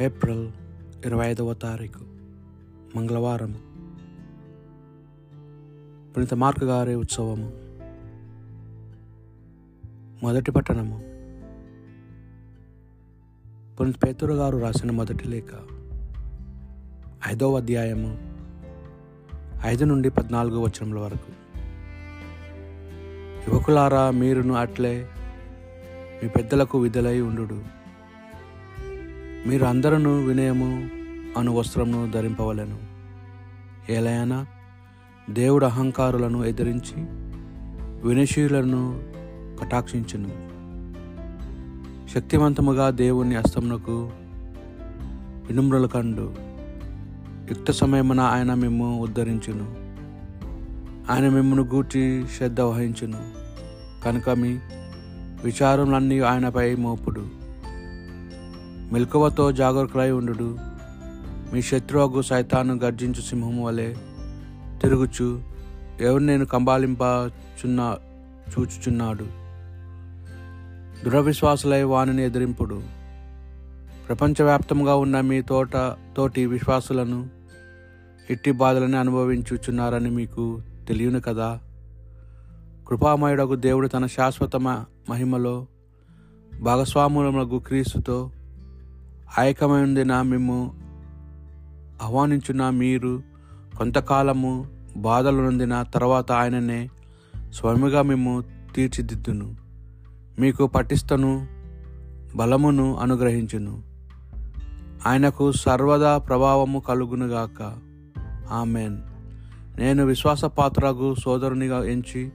April ఇరవై ఐదవ తారీఖు మంగళవారం. పునీత మార్కు గారి ఉత్సవము. మొదటి పట్టణము. పునీత పేతురు గారు రాసిన మొదటి లేఖ. ఐదవ అధ్యాయము ఐదు నుండి పద్నాలుగు వచనముల వరకు. యువకులారా మీరును అట్లే మీ పెద్దలకు విధులై ఉండు మీరు అందరూ వినయము అను వస్త్రమును ధరింపవలెను. ఏలైనా దేవుడు అహంకారులను ఎదిరించి వినశీలను కటాక్షించును. శక్తివంతముగా దేవుని అస్తమునకు వినుమ్రుల కండు యుక్త సమయమున ఆయన మేము ఉద్ధరించును. ఆయన మిమ్మను గూర్చి శ్రద్ధ వహించును. కనుక మీ విచారములన్నీ ఆయనపై మోపుడు. మెలకువతో జాగరూకులై ఉండు మీ శత్రువుకు సైతాను గర్జించు సింహము వలె తిరుగుచు ఎవరు నేను కంబాలింపచున్నా చూచుచున్నాడు. దృఢవిశ్వాసులై వానిని ఎదిరింపుడు. ప్రపంచవ్యాప్తంగా ఉన్న మీ తోట తోటి విశ్వాసులను ఇట్టి బాధలని అనుభవించుచున్నారని మీకు తెలియను కదా? కృపామయుడకు దేవుడు తన శాశ్వత మహిమలో భాగస్వాములకు క్రీస్తుతో ఐకమైందిన మేము ఆహ్వానించున్న మీరు కొంతకాలము బాధలు నొందిన తర్వాత ఆయననే స్వయముగా మేము తీర్చిదిద్దును. మీకు పటిష్టను బలమును అనుగ్రహించును. ఆయనకు సర్వదా ప్రభావము కలుగునుగాక. ఆమెన్. నేను విశ్వాసపాత్రకు సోదరునిగా ఎంచి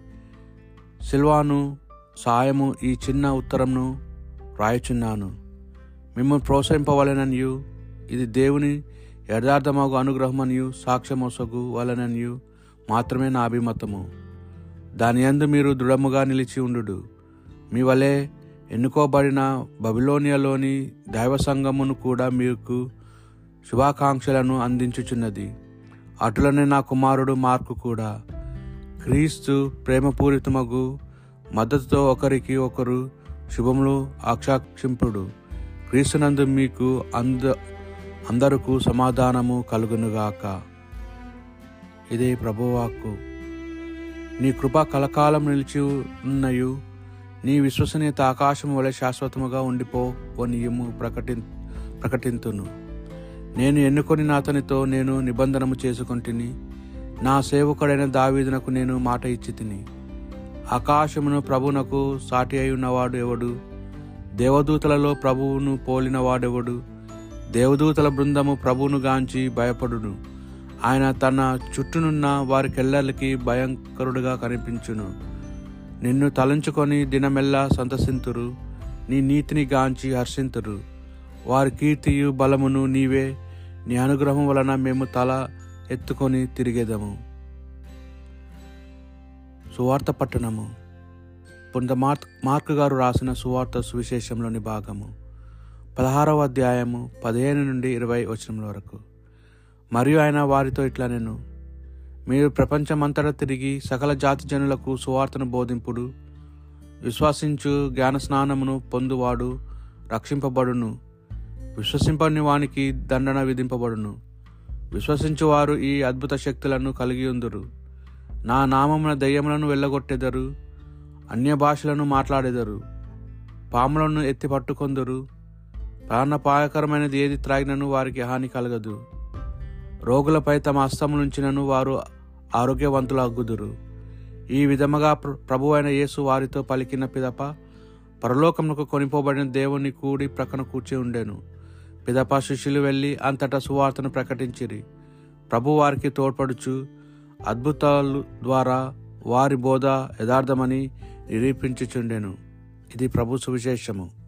సిల్వాను సాయము ఈ చిన్న ఉత్తరంను రాయుచున్నాను. మిమ్మల్ని ప్రోత్సహింపవలననియు ఇది దేవుని యథార్థమగు అనుగ్రహమనియు సాక్ష్యమొసగు వలననియు మాత్రమే నా అభిమతము. దాని అందు మీరు దృఢముగా నిలిచి ఉండు మీ వలె ఎన్నుకోబడిన బబిలోనియాలోని దైవ సంఘమును కూడా మీకు శుభాకాంక్షలను అందించుచున్నది. అటులనే నా కుమారుడు మార్కు కూడా. క్రీస్తు ప్రేమపూరితమగు మద్దతుతో ఒకరికి ఒకరు శుభములు ఆక్షాక్షింపుడు. క్రీస్తునందు మీకు అంద అందరకు సమాధానము కలుగునుగాక. ఇదే ప్రభువాక్కు. నీ కృప కలకాలం నిలిచి ఉన్నయు నీ విశ్వసనీయత ఆకాశం వలె శాశ్వతముగా ఉండిపో ఉండిపోవనియము ప్రకటి ప్రకటింతును. నేను ఎన్నుకొని నాతనితో నేను నిబంధనము చేసుకుంటుని నా సేవకుడైన దావీదునకు నేను మాట ఇచ్చి తిని ఆకాశమును ప్రభునకు సాటి అయి ఉన్నవాడు ఎవడు? దేవదూతలలో ప్రభువును పోలిన వాడెవడు? దేవదూతల బృందము ప్రభువును గాంచి భయపడును. ఆయన తన చుట్టూనున్న వారికెల్లరికి భయంకరుడుగా కనిపించును. నిన్ను తలంచుకొని దినమెల్లా సంతసింతురు. నీ నీతిని గాంచి హర్షింతురు. వారి కీర్తియు బలమును నీవే. నీ అనుగ్రహం వలన మేము తల ఎత్తుకొని తిరిగేదము. సువార్త పట్టణము. పుంత మార్క్ మార్క్ గారు రాసిన సువార్త సువిశేషంలోని భాగము. పదహారవ అధ్యాయము పదిహేను నుండి ఇరవై వచనముల వరకు. మరియు ఆయన వారితో ఇట్లా నేను మీరు ప్రపంచమంతటా తిరిగి సకల జాతి జనులకు సువార్తను బోధింపుడు విశ్వసించు జ్ఞాన స్నానమును పొందువాడు రక్షింపబడును విశ్వసింపని వానికి దండన విధింపబడును. విశ్వసించువారు ఈ అద్భుత శక్తులను కలిగి ఉందురు. నా నామమున దయ్యములను వెళ్ళగొట్టెదరు అన్య భాషలను మాట్లాడేదరు. పాములను ఎత్తి పట్టుకొందరు. ప్రాణపాయకరమైనది ఏది త్రాగినను వారికి హాని కలగదు. రోగులపై తమ హస్తమునుంచినను వారు ఆరోగ్యవంతులు అగ్గుదురు. ఈ విధముగా ప్రభు అయిన యేసు వారితో పలికిన పిదప పరలోకమునకు కొనిపోబడిన దేవుని కూడి ప్రక్కన కూర్చి ఉండెను. పిదప శిష్యులు వెళ్ళి అంతటా సువార్తను ప్రకటించిరి. ప్రభు వారికి తోడ్పడుచు అద్భుతాలు ద్వారా వారి బోధ యథార్థమని నిరూపించుచుండెను. ఇది ప్రభు సువిశేషము.